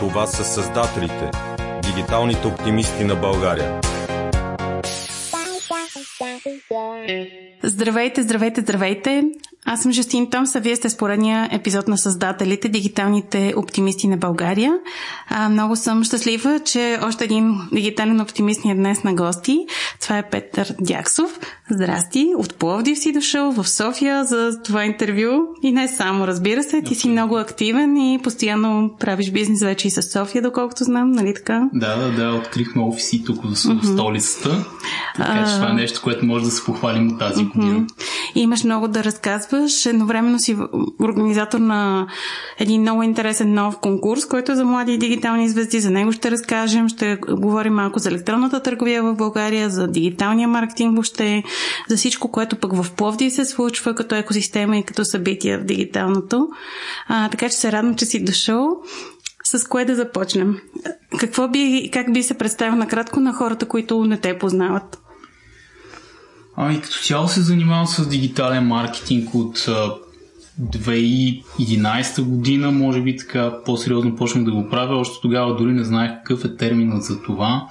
Това са създателите, дигиталните оптимисти на България. Здравейте, здравейте, здравейте! Аз съм Жустин Томс, а вие сте споредния епизод на създателите, дигиталните оптимисти на България. А, много съм щастлива, че още един дигитален оптимист ни е днес на гости. Това е Петър Дяксов. Здрасти! От Пловдив си дошъл в София за това интервю. И не само, разбира се. Ти си много активен и постоянно правиш бизнес вече и с София, доколкото знам, нали така? Да, да, да. Открихме офиси тук в столицата. Така че това е нещо, което може да се похвалим от тази година. И имаш много да разказваш. Едновременно си организатор на един много интересен нов конкурс, който е за млади дигитални звезди. За него ще разкажем. Ще говорим малко за електронната търговия в България, за дигиталния маркетинг въобще, за всичко, което пък в Пловди се случва като екосистема и като събития в дигиталното. А, така че се радвам, че си дошъл. С кое да започнем? Какво би, как би се представил накратко на хората, които не те познават? Ами като цяло се занимавам с дигитален маркетинг от 2011 година, може би така по-сериозно почнах да го правя. Още тогава дори не знаех какъв е терминът за това.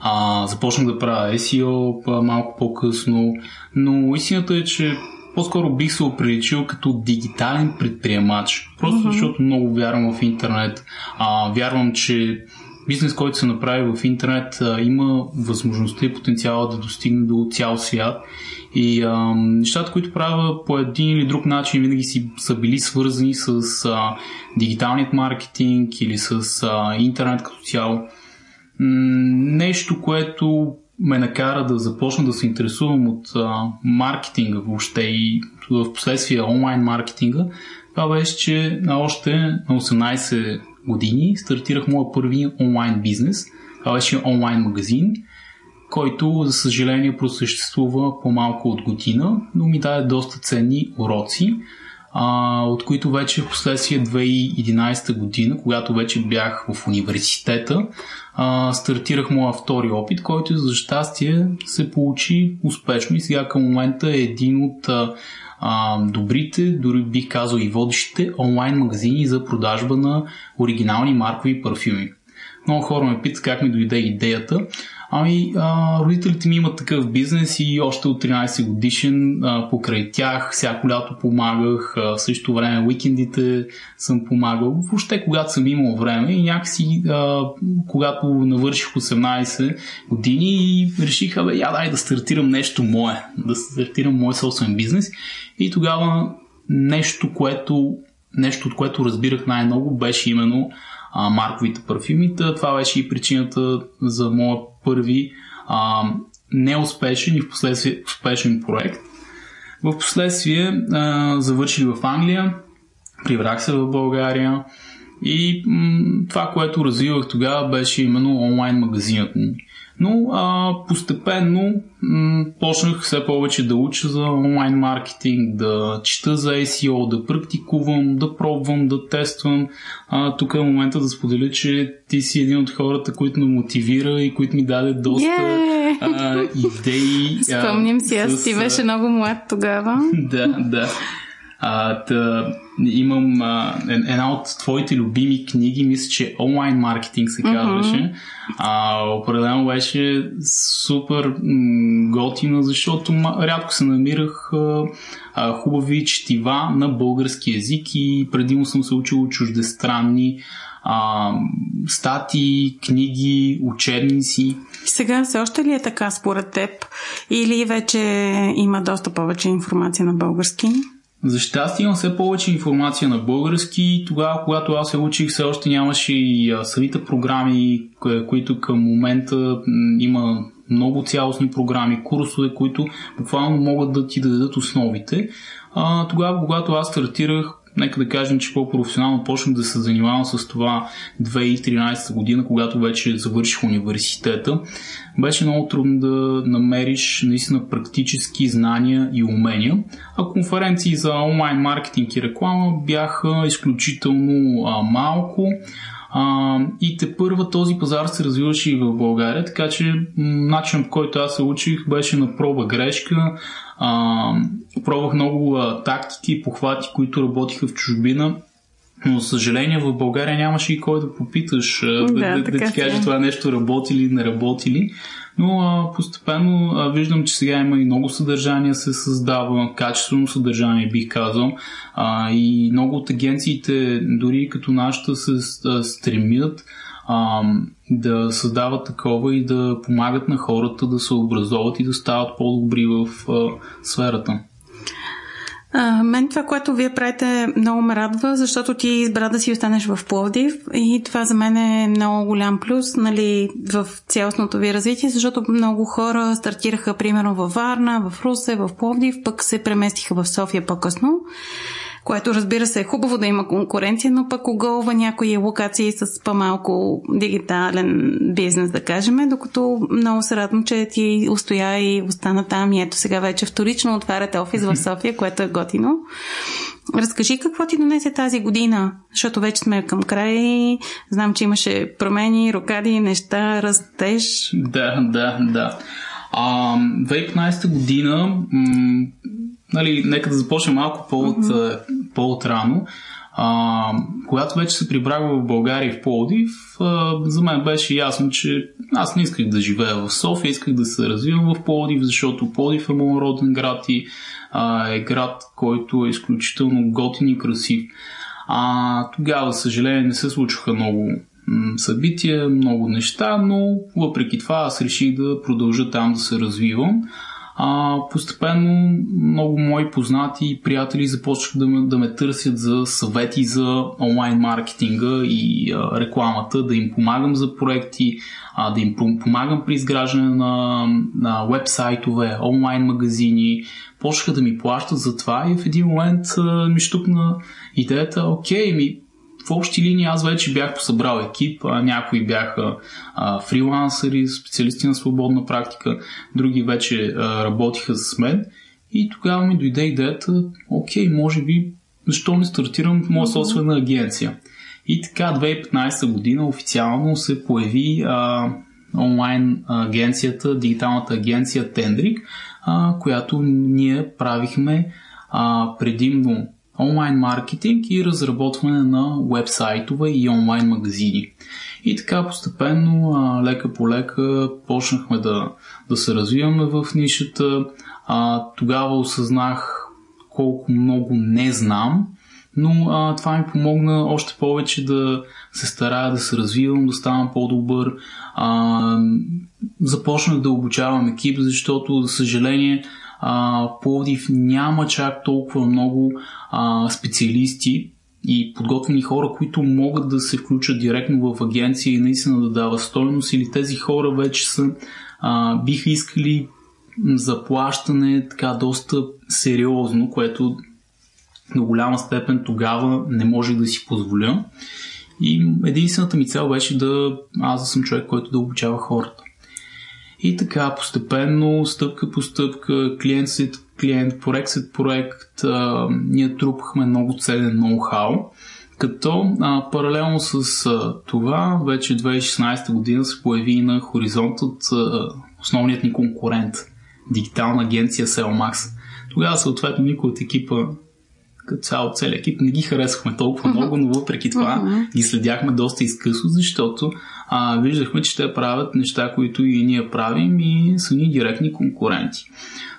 А, започнах да правя SEO малко по-късно, но истината е, че по-скоро бих се оприличил като дигитален предприемач. Просто mm-hmm. защото много вярвам в интернет. А, вярвам, че бизнес, който се направи в интернет, има възможността и потенциала да достигне до цял свят. И а, нещата, които правя по един или друг начин, винаги си са били свързани с а, дигиталният маркетинг или с а, интернет като цяло. Нещо, което ме накара да започна да се интересувам от а, маркетинга въобще и в последствие онлайн маркетинга, това беше, че още на 18 години стартирах моя първи онлайн бизнес. Това беше онлайн магазин, който, за съжаление, просъществува по-малко от година, но ми даде доста ценни уроци, а, от които вече в последствие 2011 година, когато вече бях в университета, а, стартирах моя втори опит, който за щастие се получи успешно и сега към момента е един от а, добрите, дори бих казал и водещите онлайн магазини за продажба на оригинални маркови парфюми. Много хора ме питат как ми дойде идеята. Ами, а, родителите ми имат такъв бизнес и още от 13 годишен а, покрай тях всяко лято помагах, а, в същото време уикендите съм помагал. Въобще, когато съм имал време и някакси, а, когато навърших 18 години и реших, абе, я дай да стартирам нещо мое, да стартирам мой собствен бизнес. И тогава нещо, което, нещо от което разбирах най-много, беше именно а, марковите парфюми. Това беше и причината за моя първи а, неуспешен и в последствие успешен проект. В последствие а, завърших в Англия, прибрах се в България и м- това, което развивах тогава, беше именно онлайн магазинът ми. Но а, постепенно м- почнах все повече да уча за онлайн маркетинг, да чета за SEO, да практикувам, да пробвам, да тествам. А, тук е момента да споделя, че ти си един от хората, които ме мотивира и които ми даде доста yeah! а, идеи. Спомням си, аз ти беше много млад тогава. да, да. А, тъ, имам а, една от твоите любими книги, мисля, че онлайн маркетинг се казваше. Mm-hmm. А, определено беше супер готина, защото рядко се намирах а, а, хубави четива на български язик и предимно съм се учил чуждестранни а, статии, книги, учебници. Сега все още ли е така според теб? Или вече има доста повече информация на български? За щастие имам все повече информация на български. Тогава, когато аз се учих, все още нямаше и самите програми, които към момента има много цялостни програми, курсове, които буквално могат да ти дадат основите. А, тогава, когато аз стартирах, нека да кажем, че по-професионално почнах да се занимавам с това 2013 година, когато вече завърших университета. Беше много трудно да намериш наистина практически знания и умения, а конференции за онлайн маркетинг и реклама бяха изключително а, малко. А, и те първа този пазар се развиваше и в България, така че начинът по който аз се учих беше на проба грешка. А, пробвах много а, тактики похвати, които работиха в чужбина Но, за съжаление, в България нямаше и кой да попиташ да, да, да ти каже това нещо работи ли, не работи ли. Но а, постепенно а, виждам, че сега има и много съдържание се създава, качествено съдържание бих казал. А, и много от агенциите, дори като нашата, се а, стремят а, да създават такова и да помагат на хората да се образоват и да стават по-добри в а, сферата. А, мен това, което вие правите, много ме радва, защото ти избра да си останеш в Пловдив и това за мен е много голям плюс нали, в цялостното ви развитие, защото много хора стартираха примерно във Варна, в Русе, в Пловдив, пък се преместиха в София по-късно което разбира се е хубаво да има конкуренция, но пък оголва някои локации с по-малко дигитален бизнес, да кажем, докато много се радвам, че ти устоя и остана там и ето сега вече вторично отваряте офис в София, което е готино. Разкажи какво ти донесе тази година, защото вече сме към край. Знам, че имаше промени, рокади, неща, растеж. Да, да, да. А, 2015 година м- нали, нека да започнем малко по-от, mm-hmm. по-отрано. А, когато вече се прибрах в България в Пловдив, а, за мен беше ясно, че аз не исках да живея в София, исках да се развивам в Пловдив, защото Пловдив е моят роден град и а, е град, който е изключително готин и красив. А, тогава, съжаление, не се случваха много събития, много неща, но въпреки това аз реших да продължа там да се развивам а, постепенно много мои познати и приятели започнаха да ме, да ме търсят за съвети за онлайн маркетинга и а, рекламата, да им помагам за проекти, а, да им помагам при изграждане на, на вебсайтове, онлайн магазини. Почнаха да ми плащат за това и в един момент а, ми штукна идеята, окей, ми в общи линии аз вече бях посъбрал екип, някои бяха а, фрилансъри, специалисти на свободна практика, други вече а, работиха с мен и тогава ми дойде идеята, окей, може би, защо не стартирам моя собствена агенция. И така 2015 година официално се появи а, онлайн агенцията, дигиталната агенция Тендрик, а, която ние правихме а, предимно онлайн маркетинг и разработване на вебсайтове и онлайн магазини. И така постепенно, лека по лека, почнахме да, да се развиваме в нишата. А, тогава осъзнах колко много не знам, но а, това ми помогна още повече да се старая да се развивам, да ставам по-добър. А, започнах да обучавам екип, защото, за съжаление, а, Пловдив няма чак толкова много а, специалисти и подготвени хора, които могат да се включат директно в агенция и наистина да дава стойност или тези хора вече са а, биха искали заплащане така доста сериозно, което до голяма степен тогава не може да си позволя. И единствената ми цел беше да аз да съм човек, който да обучава хората. И така, постепенно, стъпка по стъпка, клиент след клиент, проект след проект, а, ние трупахме много ценен ноу-хау. Като а, паралелно с а, това, вече 2016 година се появи на хоризонтът а, основният ни конкурент, дигитална агенция Selmax. Тогава съответно никой от екипа като цяло целият екип не ги харесахме толкова много, но въпреки това ги следяхме доста изкъсно, защото а, виждахме, че те правят неща, които и ние правим и са ни директни конкуренти.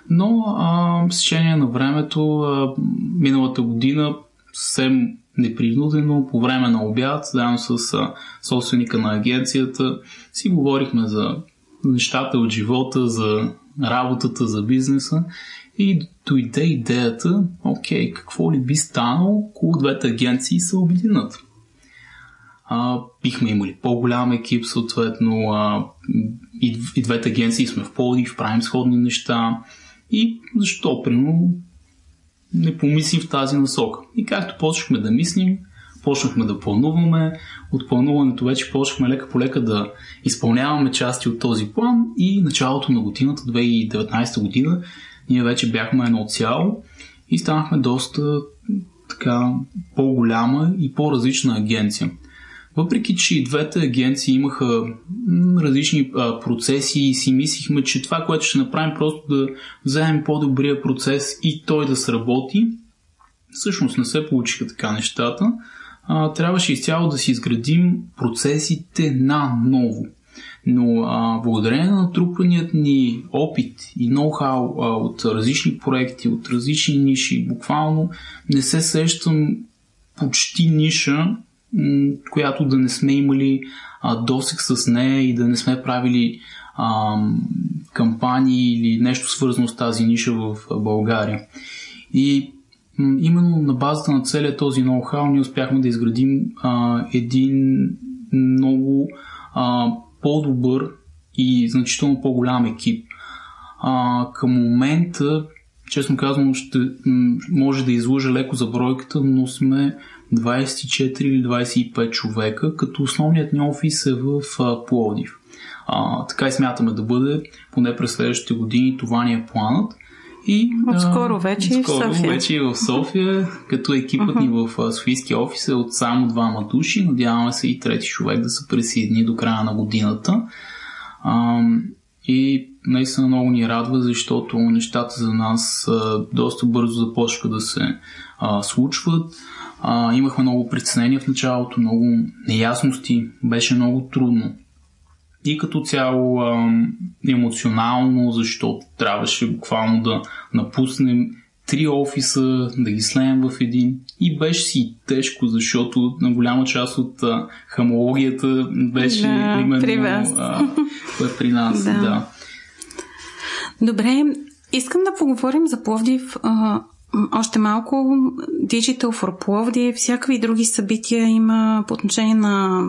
Но а, с течение на времето, а, миналата година, съвсем непринудено, по време на обяд, заедно с а, собственика на агенцията, си говорихме за нещата от живота, за работата, за бизнеса и дойде идеята, окей, какво ли би станало, ако двете агенции се обединят? А, бихме имали по-голям екип, съответно, а, и, и двете агенции сме в Пловдив, правим сходни неща. И защо, примерно, не помислим в тази насока. И както почнахме да мислим, почнахме да плануваме. От плануването вече почнахме лека по лека да изпълняваме части от този план и началото на годината, 2019 година, ние вече бяхме едно цяло и станахме доста така по-голяма и по-различна агенция. Въпреки, че двете агенции имаха различни а, процеси и си мислихме, че това, което ще направим, просто да вземем по-добрия процес и той да сработи, всъщност не се получиха така нещата. а, трябваше изцяло да си изградим процесите на ново. Но а, благодарение на натрупаният ни опит и ноу-хау а, от различни проекти, от различни ниши, буквално не се сещам почти ниша, която да не сме имали а, досек с нея и да не сме правили кампании или нещо свързано с тази ниша в България. И именно на базата на целият този ноу-хау ние успяхме да изградим един много по-добър и значително по-голям екип. Към момента, честно казвам, ще, може да излъжа леко за бройката, но сме 24 или 25 човека, като основният ни офис е в Пловдив. А, така и смятаме да бъде, поне през следващите години това ни е планът. И, отскоро вече отскоро в София. вече и в София, като екипът ни в Софийския офис е от само двама души. Надяваме се и трети човек да се присъедини до края на годината. А, и наистина много ни радва, защото нещата за нас а, доста бързо започнаха да се а, случват. А, имахме много притеснения в началото, много неясности, беше много трудно и като цяло ам, емоционално, защото трябваше буквално да напуснем три офиса, да ги слеем в един. И беше си тежко, защото на голяма част от а, хамологията беше да, именно при, вас. А, при нас. да. да. Добре, искам да поговорим за Пловдив а, още малко. Digital for Пловдив, всякакви други събития има по отношение на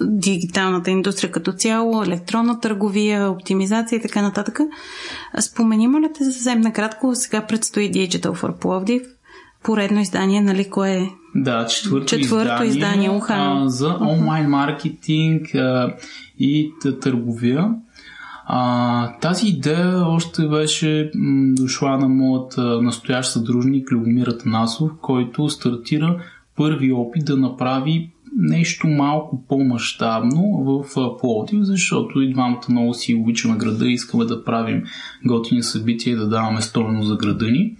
дигиталната индустрия като цяло, електронна търговия, оптимизация и така нататък. Спомени, моля те съвсем накратко, сега предстои Digital for Пловдив, поредно издание, нали, кое е? Да, четвърто, четвърто издание, издание а, за онлайн маркетинг а, и търговия. А, тази идея още беше м, дошла на моят настоящ съдружник Любомир Атанасов, който стартира първи опит да направи нещо малко по-масштабно в Пловдив, защото и двамата много си обичаме града и искаме да правим готини събития и да даваме стойност за града ни.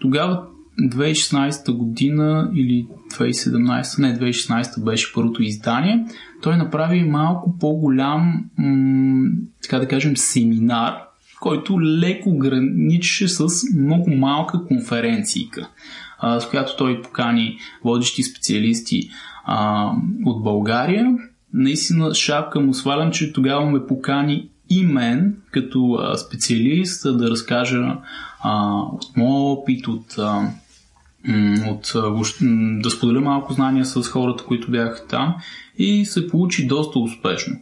Тогава 2016 година или 2017, не 2016 беше първото издание, той направи малко по-голям, м- така да кажем, семинар, който леко граничеше с много малка конференцийка, с която той покани водещи специалисти а, от България. Наистина шапка му свалям, че тогава ме покани и мен като специалист да разкажа а, от моят опит, от, а, от да споделя малко знания с хората, които бяха там и се получи доста успешно.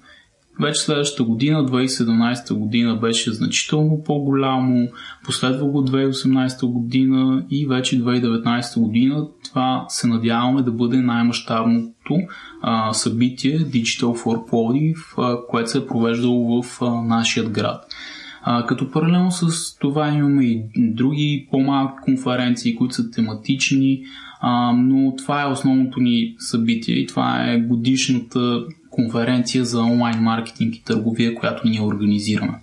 Вече следващата година, 2017 година, беше значително по-голямо, последва го 2018 година и вече 2019 година това се надяваме да бъде най-мащабното събитие Digital for Plodiv, а, което се е провеждало в а, нашия град. А, като паралелно с това имаме и други по-малки конференции, които са тематични, а, но това е основното ни събитие и това е годишната конференция за онлайн маркетинг и търговия, която ние организираме.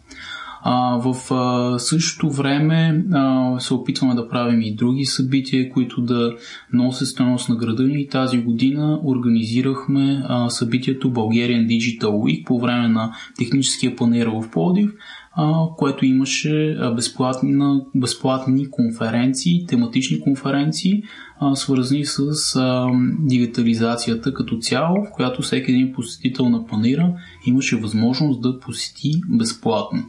А, в а, същото време а, се опитваме да правим и други събития, които да носят стойност на града ни. Тази година организирахме а, събитието Bulgarian Digital Week по време на техническия панер в Плодив, което имаше безплатни, безплатни конференции, тематични конференции, свързани с дигитализацията като цяло, в която всеки един посетител на панера имаше възможност да посети безплатно.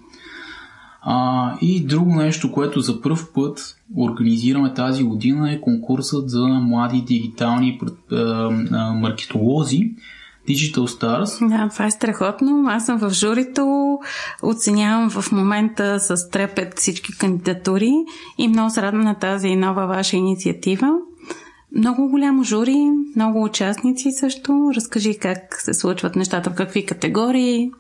А, и друго нещо, което за първ път организираме тази година е конкурсът за млади дигитални маркетолози, Digital Stars. Да, това е страхотно. Аз съм в журито, оценявам в момента с трепет всички кандидатури и много се радвам на тази нова ваша инициатива. Много голямо жури, много участници също. Разкажи как се случват нещата, в какви категории,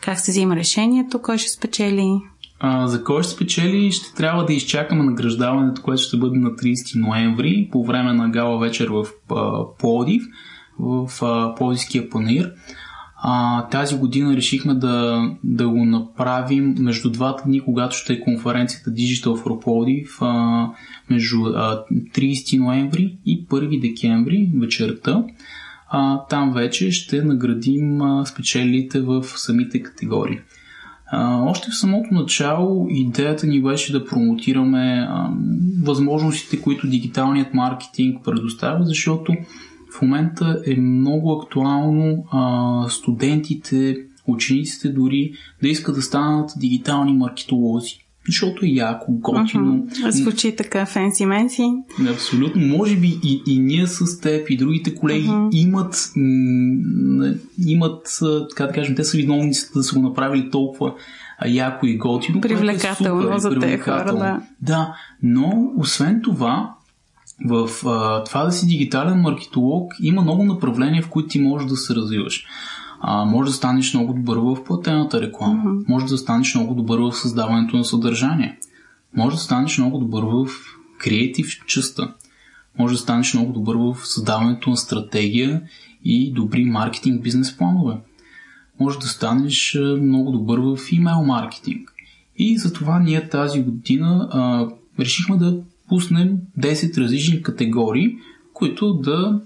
как се взима решението, кой ще спечели. А, за кой ще спечели, ще трябва да изчакаме награждаването, което ще бъде на 30 ноември по време на гала вечер в а, Плодив, в а, Плодивския панир. А, тази година решихме да, да го направим между двата дни, когато ще е конференцията Digital for Plodiv, а, между а, 30 ноември и 1 декември вечерта. А, там вече ще наградим а, спечелите в самите категории. А, още в самото начало идеята ни беше да промотираме а, възможностите, които дигиталният маркетинг предоставя, защото в момента е много актуално а, студентите, учениците дори да искат да станат дигитални маркетолози. Защото е яко, готино. Uh-huh. Звучи така фенси менси. Абсолютно. Може би и, и ние с теб и другите колеги uh-huh. имат, м- имат, така да кажем, те са виновници да са го направили толкова яко и готино. Привлекателно е супер, за тези хора, да. Да, но освен това, в а, това да си дигитален маркетолог има много направления, в които ти можеш да се развиваш. А, може да станеш много добър в платената реклама. Mm-hmm. Може да станеш много добър в създаването на съдържание. Може да станеш много добър в креатив частта. Може да станеш много добър в създаването на стратегия и добри маркетинг бизнес планове. Може да станеш много добър в имейл маркетинг. И затова ние тази година а, решихме да пуснем 10 различни категории, които да,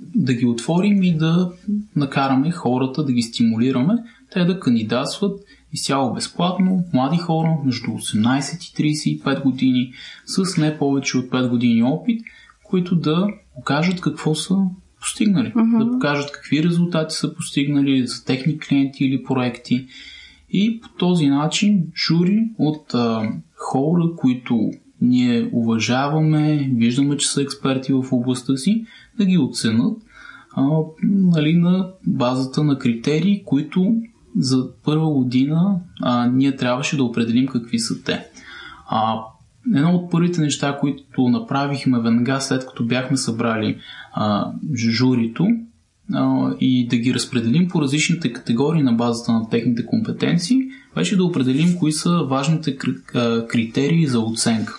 да ги отворим и да накараме хората, да ги стимулираме, те да кандидатстват изцяло безплатно, млади хора между 18 и 35 години, с не повече от 5 години опит, които да покажат какво са постигнали, uh-huh. да покажат какви резултати са постигнали за техни клиенти или проекти. И по този начин жури от а, хора, които ние уважаваме, виждаме, че са експерти в областта си, да ги оценят а, нали, на базата на критерии, които за първа година а, ние трябваше да определим какви са те. А, едно от първите неща, които направихме веднага след като бяхме събрали а, журито а, и да ги разпределим по различните категории на базата на техните компетенции, беше да определим кои са важните критерии за оценка.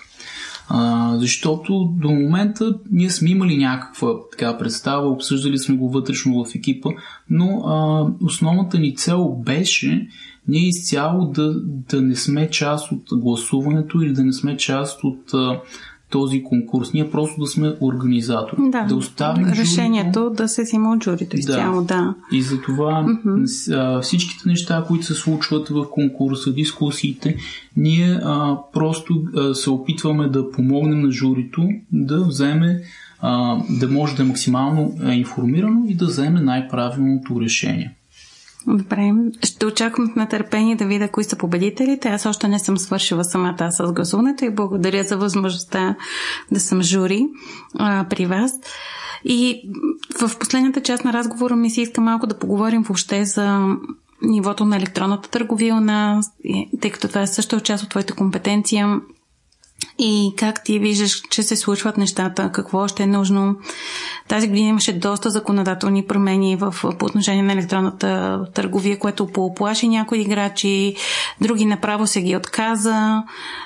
А, защото до момента ние сме имали някаква така представа, обсъждали сме го вътрешно в екипа, но а, основната ни цел беше ние изцяло да, да не сме част от гласуването или да не сме част от а, този конкурс. Ние просто да сме организатор. Да, да оставим решението журито. да се взима от журито изцяло, да. да. И затова mm-hmm. всичките неща, които се случват в конкурса, дискусиите, ние а, просто а, се опитваме да помогнем на журито да вземе а, да може да е максимално информирано и да вземе най-правилното решение. Добре. Ще очаквам с нетърпение да видя кои са победителите. Аз още не съм свършила самата с гласуването и благодаря за възможността да съм жури а, при вас. И в последната част на разговора ми се иска малко да поговорим въобще за нивото на електронната търговия у нас, тъй като това е също част от твоята компетенция и как ти виждаш, че се случват нещата, какво още е нужно. Тази година имаше доста законодателни промени в, по отношение на електронната търговия, което пооплаши някои играчи, други направо се ги отказа.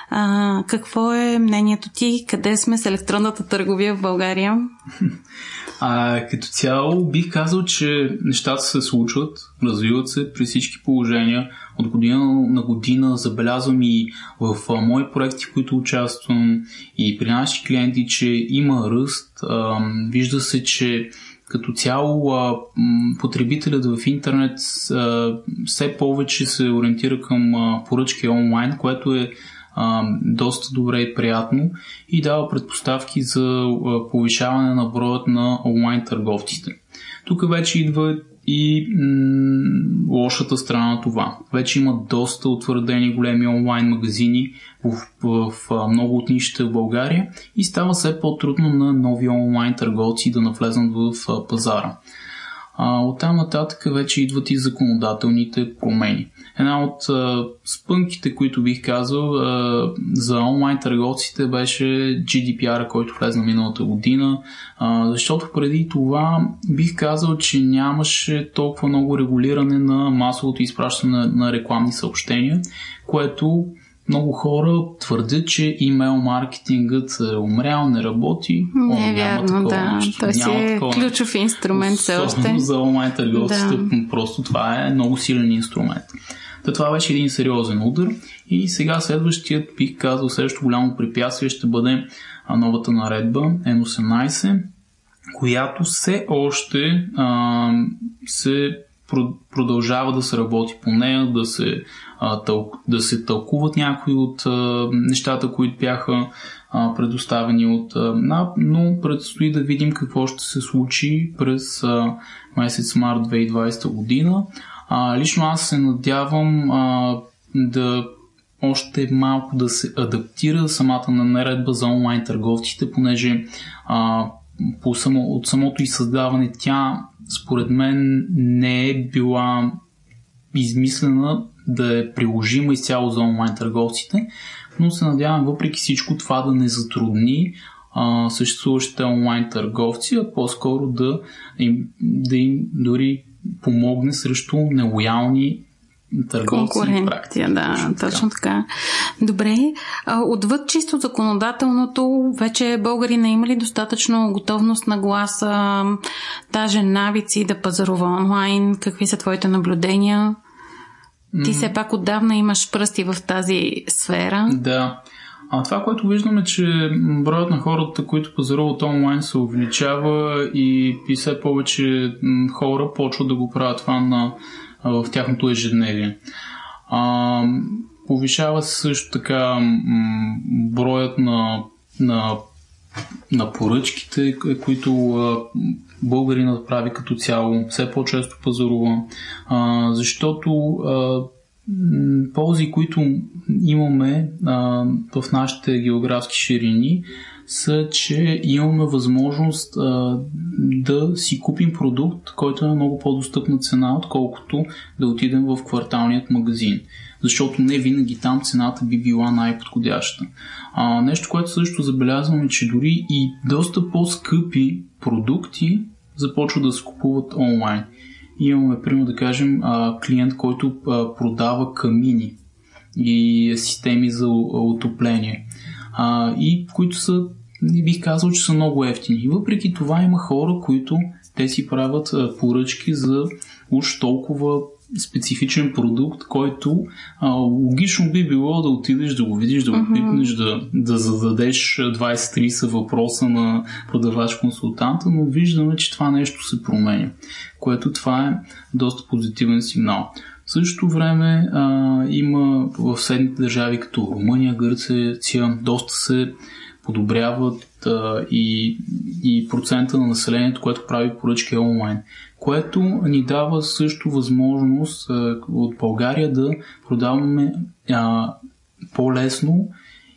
А, какво е мнението ти? Къде сме с електронната търговия в България? А, като цяло бих казал, че нещата се случват, развиват се при всички положения. От година на година забелязвам и в а, мои проекти, в които участвам и при наши клиенти, че има ръст. Вижда се, че като цяло потребителят в интернет все повече се ориентира към поръчки онлайн, което е доста добре и приятно и дава предпоставки за повишаване на броят на онлайн търговците. Тук вече идва и м- лошата страна на това. Вече има доста утвърдени големи онлайн магазини в, в, в много от нишите в България и става все по-трудно на нови онлайн търговци да навлезнат в пазара. А, оттам нататък вече идват и законодателните промени. Една от а, спънките, които бих казал а, за онлайн търговците беше GDPR, който влезна миналата година, а, защото преди това бих казал, че нямаше толкова много регулиране на масовото изпращане на, на рекламни съобщения, което много хора твърдят, че имейл маркетингът е умрял, не работи. Не е вярно, да. Нещо. Той си е такова. ключов инструмент все още. За онлайн търговците. Да. Просто това е много силен инструмент. Та това беше един сериозен удар и сега следващият, бих казал, следващото голямо препятствие ще бъде новата наредба N18, която все още а, се продължава да се работи по нея, да се, да се тълкуват някои от нещата, които бяха предоставени от НАП, но предстои да видим какво ще се случи през месец март 2020 година. Лично аз се надявам да още малко да се адаптира самата на наредба за онлайн търговците, понеже а, по само, от самото и създаване тя според мен не е била измислена да е приложима изцяло за онлайн търговците, но се надявам въпреки всичко това да не затрудни а, съществуващите онлайн търговци, а по-скоро да им, да им дори помогне срещу нелоялни търговци Конкуренция, да, точно, точно така. Добре, отвъд чисто законодателното, вече българина има ли достатъчно готовност на гласа, даже навици да пазарува онлайн? Какви са твоите наблюдения? Ти все пак отдавна имаш пръсти в тази сфера. Да. А това, което виждаме, че броят на хората, които пазаруват онлайн се увеличава и, и все повече хора почват да го правят това на в тяхното ежедневие. А, повишава се също така броят на, на, на поръчките, които българинът прави като цяло, все по-често пазарува, защото ползи, които имаме в нашите географски ширини, са, че имаме възможност а, да си купим продукт, който е на много по-достъпна цена, отколкото да отидем в кварталният магазин. Защото не винаги там цената би била най-подходяща. А, нещо, което също забелязваме, че дори и доста по-скъпи продукти започват да се купуват онлайн. Имаме, примерно да кажем, а, клиент, който а, продава камини и системи за отопление а, и които са, не бих казал, че са много ефтини. И въпреки това има хора, които те си правят а, поръчки за уж толкова специфичен продукт, който а, логично би било да отидеш да го видиш, да го uh-huh. пипнеш, да, да зададеш 20-30 въпроса на продавач-консултанта, но виждаме, че това нещо се променя, което това е доста позитивен сигнал. В същото време а, има в съседните държави като Румъния, Гърция, доста се подобряват а, и, и процента на населението, което прави поръчки онлайн, което ни дава също възможност а, от България да продаваме а, по-лесно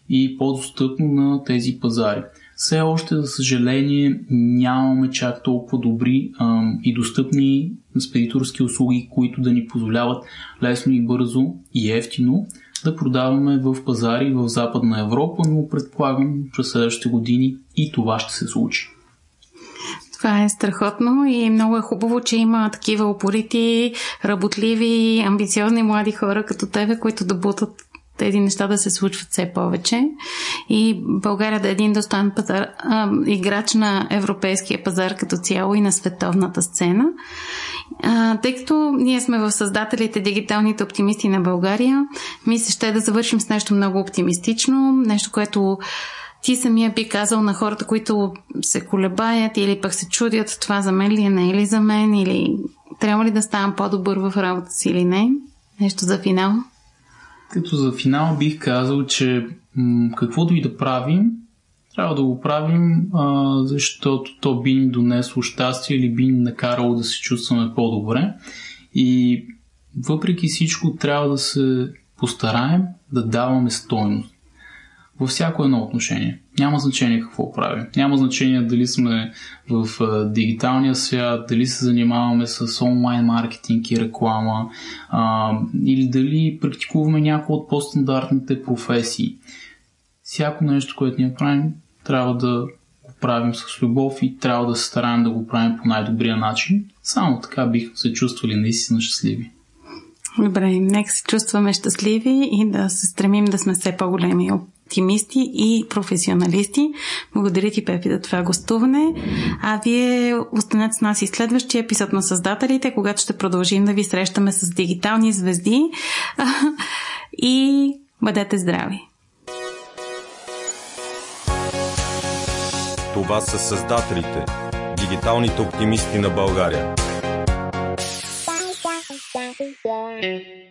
и по-достъпно на тези пазари. Все още, за съжаление, нямаме чак толкова добри а, и достъпни спедиторски услуги, които да ни позволяват лесно и бързо и ефтино да продаваме в пазари в Западна Европа, но предполагам през следващите години и това ще се случи. Това е страхотно и много е хубаво, че има такива упорити, работливи, амбициозни млади хора като тебе, които да бутат тези неща да се случват все повече и България да е един достоен пазар, а, играч на европейския пазар като цяло и на световната сцена. А, тъй като ние сме в създателите Дигиталните оптимисти на България, ми се ще да завършим с нещо много оптимистично, нещо, което ти самия би казал на хората, които се колебаят или пък се чудят това за мен ли е, не е ли за мен, или трябва ли да ставам по-добър в работа си или не. Нещо за финал. Като за финал бих казал, че м- каквото и да правим, трябва да го правим, защото то би ни донесло щастие или би ни накарало да се чувстваме по-добре. И въпреки всичко трябва да се постараем да даваме стойност във всяко едно отношение. Няма значение какво правим. Няма значение дали сме в а, дигиталния свят, дали се занимаваме с онлайн маркетинг и реклама, а, или дали практикуваме някои от по-стандартните професии. Всяко нещо, което ние правим, трябва да го правим с любов и трябва да се стараем да го правим по най-добрия начин. Само така бих се чувствали наистина щастливи. Добре, нека се чувстваме щастливи и да се стремим да сме все по-големи оптимисти и професионалисти. Благодаря ти, Пепи, за това гостуване. А вие останете с нас и следващия епизод на Създателите, когато ще продължим да ви срещаме с дигитални звезди. и бъдете здрави! Това са Създателите, дигиталните оптимисти на България. Bye.